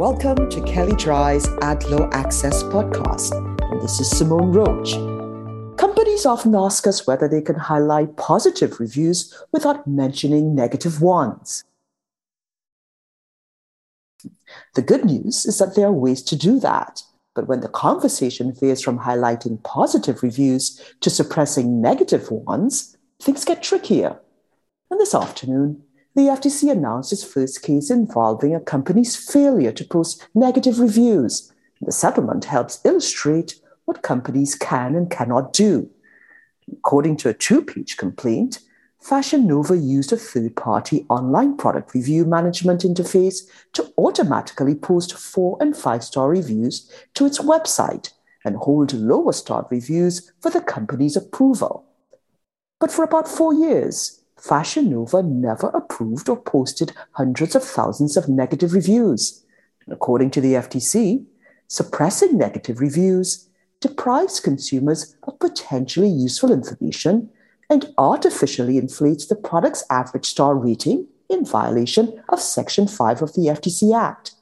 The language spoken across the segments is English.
Welcome to Kelley Drye's Ad Law Access podcast. And this is Simone Roach. Companies often ask us whether they can highlight positive reviews without mentioning negative ones. The good news is that there are ways to do that. But when the conversation veers from highlighting positive reviews to suppressing negative ones, things get trickier. And this afternoon, the FTC announced its first case involving a company's failure to post negative reviews. The settlement helps illustrate what companies can and cannot do. According to a two page complaint, Fashion Nova used a third party online product review management interface to automatically post four and five star reviews to its website and hold lower star reviews for the company's approval. But for about four years, Fashion Nova never approved or posted hundreds of thousands of negative reviews. according to the FTC, suppressing negative reviews deprives consumers of potentially useful information and artificially inflates the product's average star rating in violation of Section 5 of the FTC Act.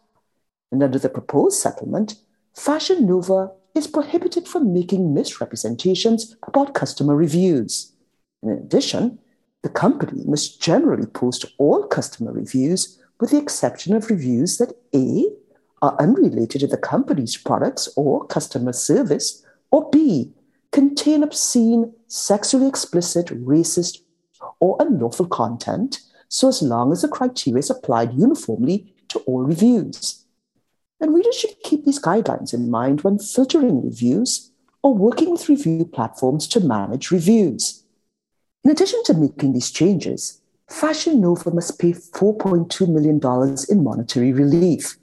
And under the proposed settlement, Fashion Nova is prohibited from making misrepresentations about customer reviews. In addition, the company must generally post all customer reviews with the exception of reviews that A are unrelated to the company's products or customer service, or B contain obscene, sexually explicit, racist, or unlawful content, so as long as the criteria is applied uniformly to all reviews. And readers should keep these guidelines in mind when filtering reviews or working with review platforms to manage reviews. In addition to making these changes, Fashion Nova must pay $4.2 million in monetary relief.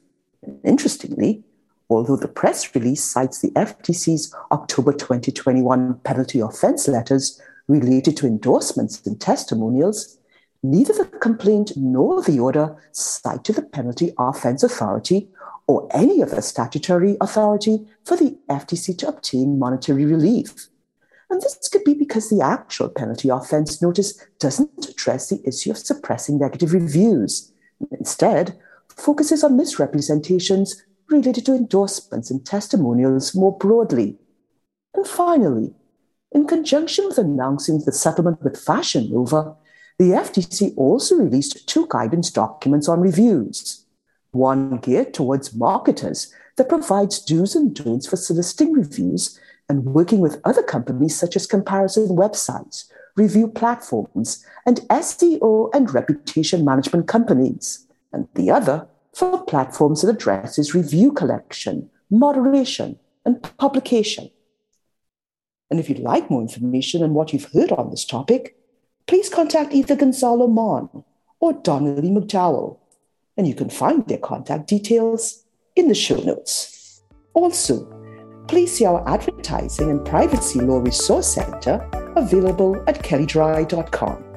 Interestingly, although the press release cites the FTC's October 2021 penalty offense letters related to endorsements and testimonials, neither the complaint nor the order cite to the penalty offense authority or any other statutory authority for the FTC to obtain monetary relief. And this could be because the actual penalty offense notice doesn't address the issue of suppressing negative reviews. Instead, focuses on misrepresentations related to endorsements and testimonials more broadly. And finally, in conjunction with announcing the settlement with Fashion Nova, the FTC also released two guidance documents on reviews. One geared towards marketers that provides do's and don'ts for soliciting reviews and working with other companies such as comparison websites, review platforms, and SEO and reputation management companies. And the other for platforms that addresses review collection, moderation, and publication. And if you'd like more information on what you've heard on this topic, please contact either Gonzalo Mon or Donnelly McDowell, and you can find their contact details in the show notes. Also, please see our advertising and privacy law resource center available at kelleydrye.com.